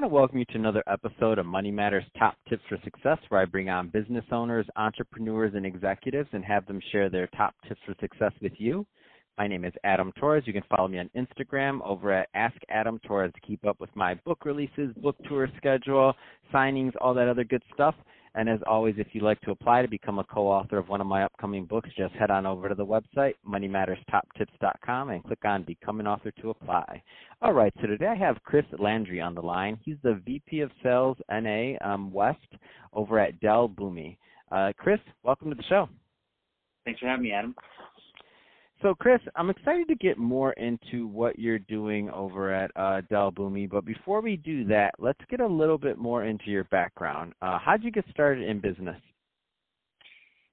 want to welcome you to another episode of Money Matters Top Tips for Success, where I bring on business owners, entrepreneurs, and executives and have them share their top tips for success with you. My name is Adam Torres. You can follow me on Instagram over at Ask Adam Torres to keep up with my book releases, book tour schedule, signings, all that other good stuff. And as always, if you'd like to apply to become a co-author of one of my upcoming books, just head on over to the website, moneymatterstoptips.com, and click on Become an Author to apply. All right, so today I have Chris Landry on the line. He's the VP of Sales NA um, West over at Dell Boomi. Uh, Chris, welcome to the show. Thanks for having me, Adam. So, Chris, I'm excited to get more into what you're doing over at uh, Dell Boomi. But before we do that, let's get a little bit more into your background. Uh, how'd you get started in business?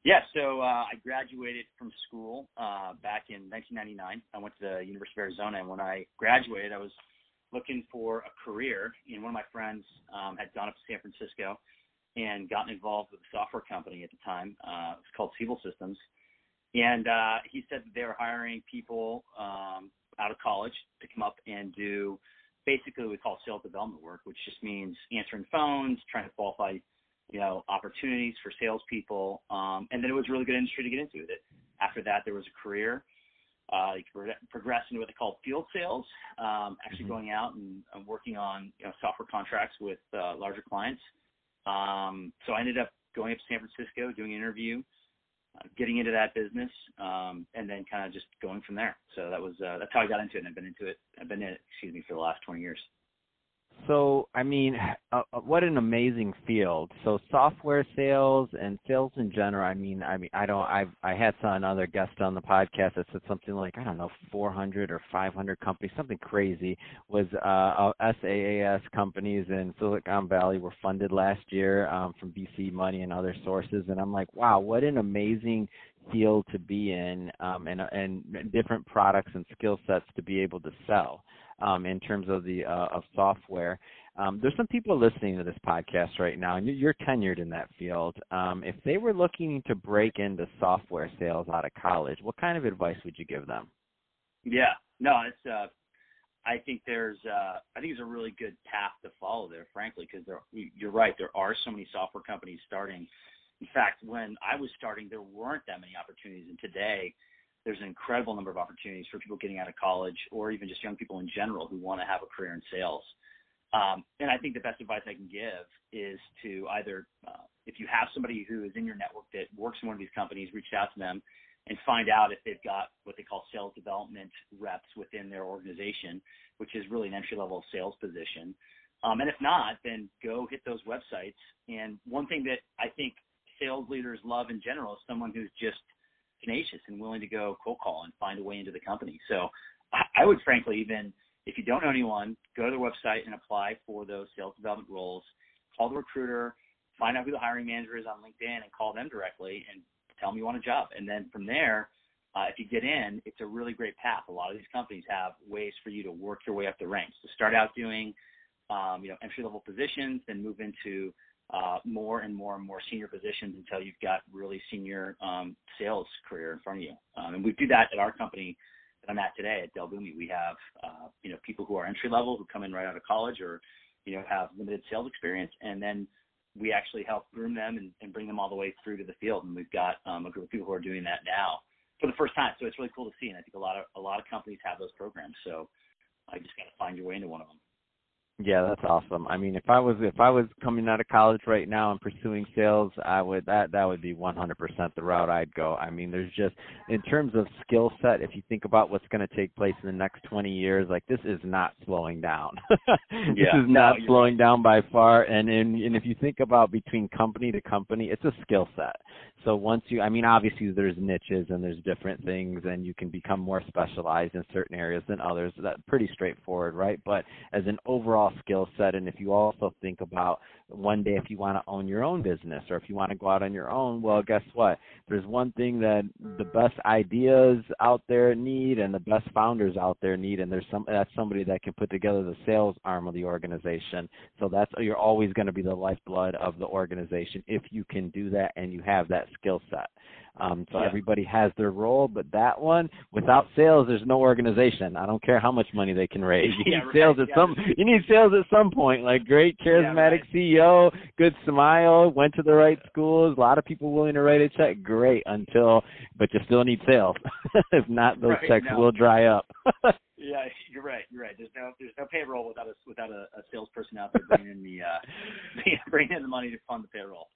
Yeah, so uh, I graduated from school uh, back in 1999. I went to the University of Arizona, and when I graduated, I was looking for a career. And one of my friends um, had gone up to San Francisco and gotten involved with a software company at the time. Uh, it was called Siebel Systems and uh, he said that they were hiring people um, out of college to come up and do basically what we call sales development work, which just means answering phones, trying to qualify, you know, opportunities for salespeople. Um, and then it was a really good industry to get into. That after that, there was a career. Uh, you could progress into what they call field sales, um, actually mm-hmm. going out and, and working on you know, software contracts with uh, larger clients. Um, so I ended up going up to San Francisco, doing an interview, getting into that business, um, and then kind of just going from there. So that was uh, that's how I got into it, and I've been into it. I've been in it, excuse me, for the last 20 years. So, I mean, uh, uh, what an amazing field. So, software sales and sales in general. I mean, I mean, I don't. I've I had some another guest on the podcast that said something like I don't know, 400 or 500 companies, something crazy. Was uh, uh SaaS companies in Silicon Valley were funded last year um, from VC money and other sources, and I'm like, wow, what an amazing field to be in, um, and and different products and skill sets to be able to sell um, in terms of the uh, of software. Um, there's some people listening to this podcast right now, and you're tenured in that field. Um, if they were looking to break into software sales out of college, what kind of advice would you give them? Yeah, no, it's. Uh, I think there's. Uh, I think it's a really good path to follow there, frankly, because you're right. There are so many software companies starting. In fact, when I was starting, there weren't that many opportunities, and today there's an incredible number of opportunities for people getting out of college or even just young people in general who want to have a career in sales. Um, and I think the best advice I can give is to either, uh, if you have somebody who is in your network that works in one of these companies, reach out to them and find out if they've got what they call sales development reps within their organization, which is really an entry level sales position. Um, and if not, then go hit those websites. And one thing that I think sales leaders love in general is someone who's just tenacious and willing to go cold call and find a way into the company. So I, would frankly even if you don't know anyone, go to their website and apply for those sales development roles. Call the recruiter, find out who the hiring manager is on LinkedIn, and call them directly and tell them you want a job. And then from there, uh, if you get in, it's a really great path. A lot of these companies have ways for you to work your way up the ranks. To start out doing, um, you know, entry level positions, then move into uh, more and more and more senior positions until you've got really senior um, sales career in front of you. Um, and we do that at our company that I'm at today at Dell Boomi. We have uh, you know people who are entry level who come in right out of college or you know have limited sales experience, and then we actually help groom them and, and bring them all the way through to the field. And we've got um, a group of people who are doing that now for the first time. So it's really cool to see, and I think a lot of a lot of companies have those programs. So I just got to find your way into one of them. Yeah, that's awesome. I mean, if I was if I was coming out of college right now and pursuing sales, I would that that would be 100% the route I'd go. I mean, there's just in terms of skill set, if you think about what's going to take place in the next 20 years, like this is not slowing down. this yeah, is not no, slowing right. down by far. And in, and if you think about between company to company, it's a skill set. So once you, I mean, obviously there's niches and there's different things, and you can become more specialized in certain areas than others. That's pretty straightforward, right? But as an overall skill set, and if you also think about one day if you want to own your own business or if you want to go out on your own, well, guess what? There's one thing that the best ideas out there need and the best founders out there need, and there's some that's somebody that can put together the sales arm of the organization. So that's you're always going to be the lifeblood of the organization if you can do that and you have that skill set. Um, so yeah. everybody has their role, but that one, without sales, there's no organization. I don't care how much money they can raise. You yeah, need sales right. at some. You need sales sales at some point. Like great charismatic yeah, CEO, good smile, went to the right schools, a lot of people willing to write a check. Great until, but you still need sales. if not, those right, checks no. will dry up. yeah, you're right. You're right. There's no there's no payroll without a without a, a salesperson out there bringing in the uh bringing in the money to fund the payroll.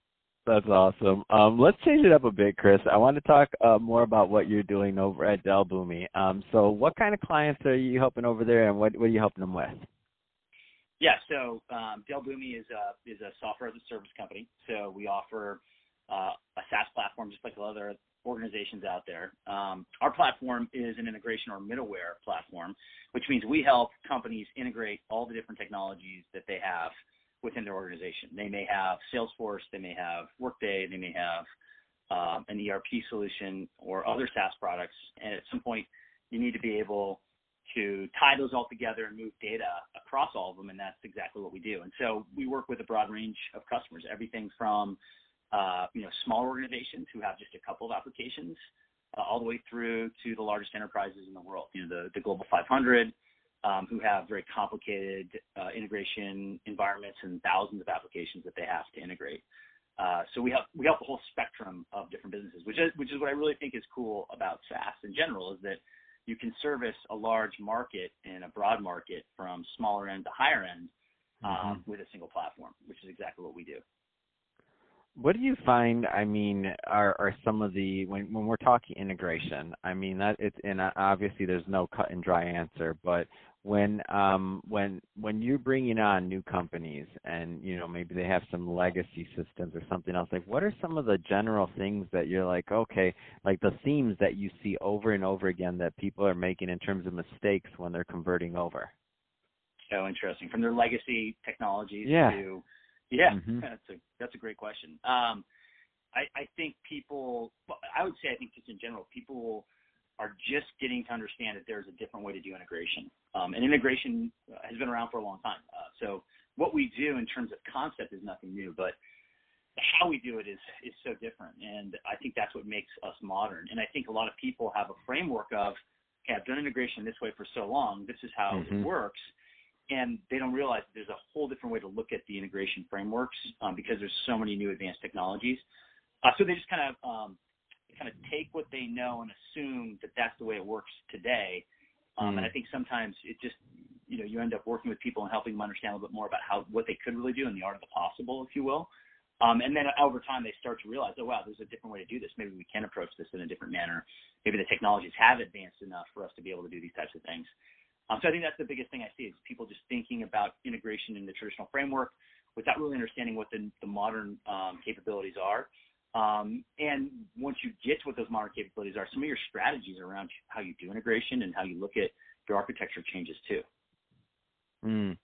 That's awesome. Um, let's change it up a bit, Chris. I want to talk uh, more about what you're doing over at Dell Boomi. Um, so, what kind of clients are you helping over there, and what, what are you helping them with? Yeah, so um, Dell Boomi is a is a software as a service company. So we offer uh, a SaaS platform just like other organizations out there. Um, our platform is an integration or middleware platform, which means we help companies integrate all the different technologies that they have within their organization. They may have Salesforce, they may have Workday, they may have um, an ERP solution or other SaaS products. And at some point, you need to be able to tie those all together and move data across all of them, and that's exactly what we do. And so we work with a broad range of customers, everything from uh, you know small organizations who have just a couple of applications, uh, all the way through to the largest enterprises in the world. You know the the global 500, um, who have very complicated uh, integration environments and thousands of applications that they have to integrate. Uh, so we help we help the whole spectrum of different businesses, which is which is what I really think is cool about SaaS in general is that you can service a large market and a broad market from smaller end to higher end um, mm-hmm. with a single platform, which is exactly what we do. What do you find? I mean, are are some of the when when we're talking integration? I mean that it's and obviously there's no cut and dry answer, but when um when when you're bringing on new companies and you know maybe they have some legacy systems or something else like what are some of the general things that you're like okay like the themes that you see over and over again that people are making in terms of mistakes when they're converting over so interesting from their legacy technologies yeah. to yeah mm-hmm. that's a that's a great question um i i think people i would say i think just in general people are just getting to understand that there's a different way to do integration. Um, and integration has been around for a long time. Uh, so what we do in terms of concept is nothing new, but how we do it is is so different. And I think that's what makes us modern. And I think a lot of people have a framework of, okay, I've done integration this way for so long. This is how mm-hmm. it works. And they don't realize that there's a whole different way to look at the integration frameworks um, because there's so many new advanced technologies. Uh, so they just kind of um, kind of take what they know and assume that that's the way it works today. Um, mm. And I think sometimes it just, you know, you end up working with people and helping them understand a little bit more about how what they could really do in the art of the possible, if you will. Um, and then over time, they start to realize, oh wow, there's a different way to do this. Maybe we can approach this in a different manner. Maybe the technologies have advanced enough for us to be able to do these types of things. Um, so I think that's the biggest thing I see is people just thinking about integration in the traditional framework without really understanding what the, the modern um, capabilities are. Um, and once you get to what those modern capabilities are, some of your strategies around how you do integration and how you look at your architecture changes too. Mm.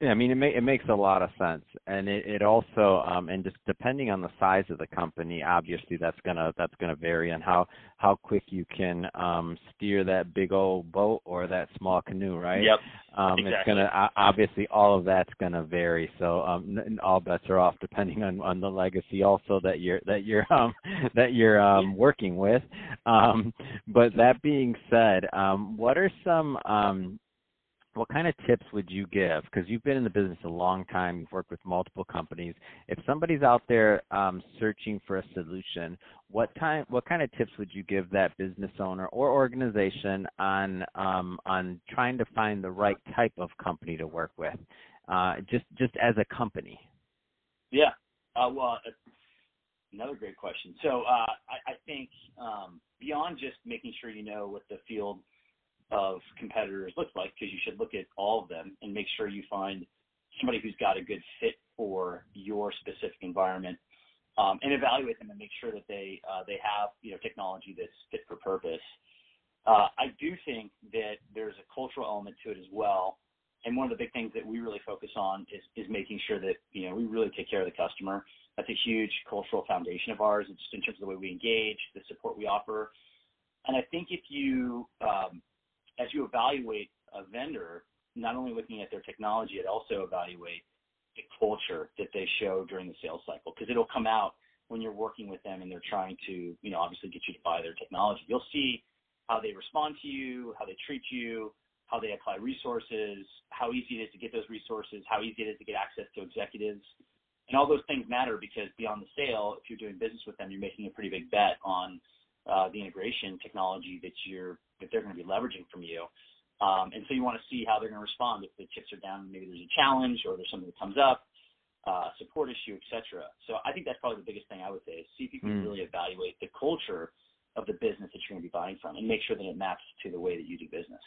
Yeah, I mean, it, ma- it makes a lot of sense, and it, it also, um, and just depending on the size of the company, obviously that's gonna that's gonna vary on how how quick you can um, steer that big old boat or that small canoe, right? Yep. Um, exactly. It's gonna obviously all of that's gonna vary. So um, all bets are off depending on on the legacy also that you're that you're um that you're um working with. Um, but that being said, um, what are some um what kind of tips would you give? Because you've been in the business a long time, you've worked with multiple companies. If somebody's out there um, searching for a solution, what time, what kind of tips would you give that business owner or organization on um, on trying to find the right type of company to work with, uh, just just as a company? Yeah, uh, well, another great question. So uh, I, I think um, beyond just making sure you know what the field of competitors looks like because you should look at all of them and make sure you find somebody who's got a good fit for your specific environment um, and evaluate them and make sure that they uh, they have you know technology that's fit for purpose. Uh, I do think that there's a cultural element to it as well, and one of the big things that we really focus on is is making sure that you know we really take care of the customer. That's a huge cultural foundation of ours. Just in terms of the way we engage, the support we offer, and I think if you um, as you evaluate a vendor, not only looking at their technology, it also evaluate the culture that they show during the sales cycle because it'll come out when you're working with them and they're trying to, you know, obviously get you to buy their technology. You'll see how they respond to you, how they treat you, how they apply resources, how easy it is to get those resources, how easy it is to get access to executives. And all those things matter because beyond the sale, if you're doing business with them, you're making a pretty big bet on uh, the integration technology that you're that they're going to be leveraging from you. Um, and so you want to see how they're going to respond if the chips are down, maybe there's a challenge or there's something that comes up, uh, support issue, etc. So I think that's probably the biggest thing I would say is see if you can mm. really evaluate the culture of the business that you're going to be buying from and make sure that it maps to the way that you do business.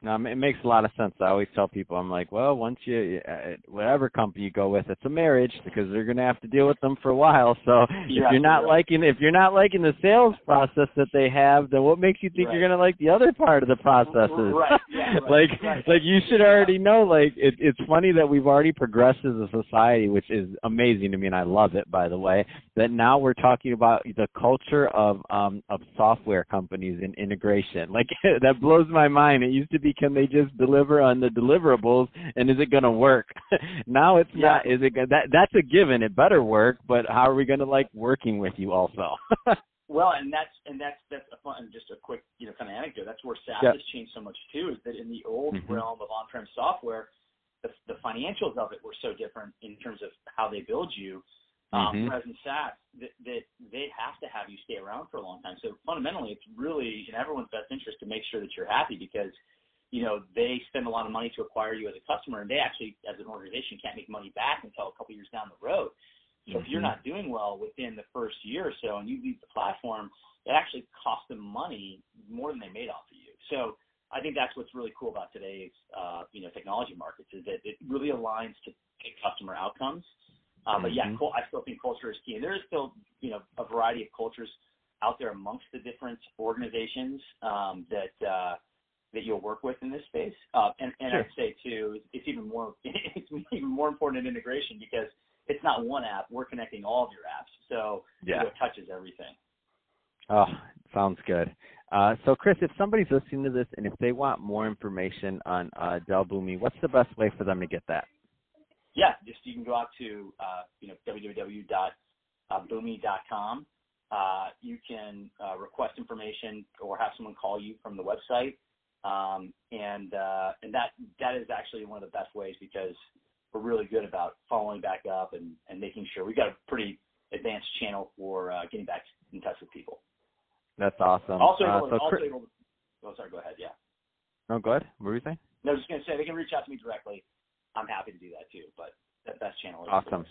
No, it makes a lot of sense. I always tell people, I'm like, well, once you, uh, whatever company you go with, it's a marriage because they're going to have to deal with them for a while. So yeah, if you're not right. liking, if you're not liking the sales process that they have, then what makes you think right. you're going to like the other part of the processes? Right. Yeah, right. like, like you should already know. Like, it, it's funny that we've already progressed as a society, which is amazing to me, and I love it. By the way, that now we're talking about the culture of um of software companies and integration. Like that blows my mind. It used to be can they just deliver on the deliverables and is it going to work? now it's yeah. not. Is it that that's a given. It better work, but how are we going to like working with you also? well, and that's and that's that's a fun just a quick you know kind of anecdote. That's where SaaS has changed so much too. Is that in the old mm-hmm. realm of on-prem software, the, the financials of it were so different in terms of how they build you. Um, mm-hmm. Whereas in SaaS, that, that they have to have you stay around for a long time. So fundamentally, it's really in everyone's best interest to make sure that you're happy because you know, they spend a lot of money to acquire you as a customer, and they actually, as an organization, can't make money back until a couple years down the road. So mm-hmm. if you're mm-hmm. not doing well within the first year or so, and you leave the platform, it actually costs them money more than they made off of you. So I think that's what's really cool about today's, uh, you know, technology markets is that it really aligns to customer outcomes. Uh, mm-hmm. But yeah, mm-hmm. I still think culture is key, and there is still, you know, a variety of cultures out there amongst the different organizations um, that. Uh, that you'll work with in this space. Uh, and and sure. I'd say too, it's even more it's even more important in integration because it's not one app. We're connecting all of your apps, so yeah. it touches everything. Oh, sounds good. Uh, so, Chris, if somebody's listening to this and if they want more information on uh, Dell Boomi, what's the best way for them to get that? Yeah, just you can go out to uh, you know www.boomi.com. Uh, you can uh, request information or have someone call you from the website. Um, and uh, and that that is actually one of the best ways because we're really good about following back up and, and making sure we've got a pretty advanced channel for uh, getting back in touch with people. That's awesome. Also, uh, able, so also able to, oh, sorry, go ahead. Yeah. No, go ahead. What were you saying? No, I was just going to say they can reach out to me directly. I'm happy to do that too, but that best channel is awesome.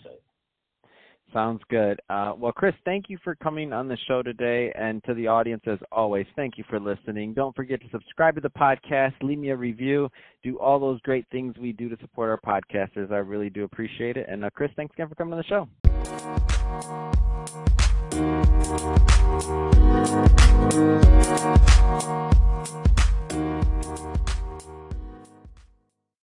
Sounds good. Uh, well, Chris, thank you for coming on the show today. And to the audience, as always, thank you for listening. Don't forget to subscribe to the podcast, leave me a review, do all those great things we do to support our podcasters. I really do appreciate it. And uh, Chris, thanks again for coming on the show.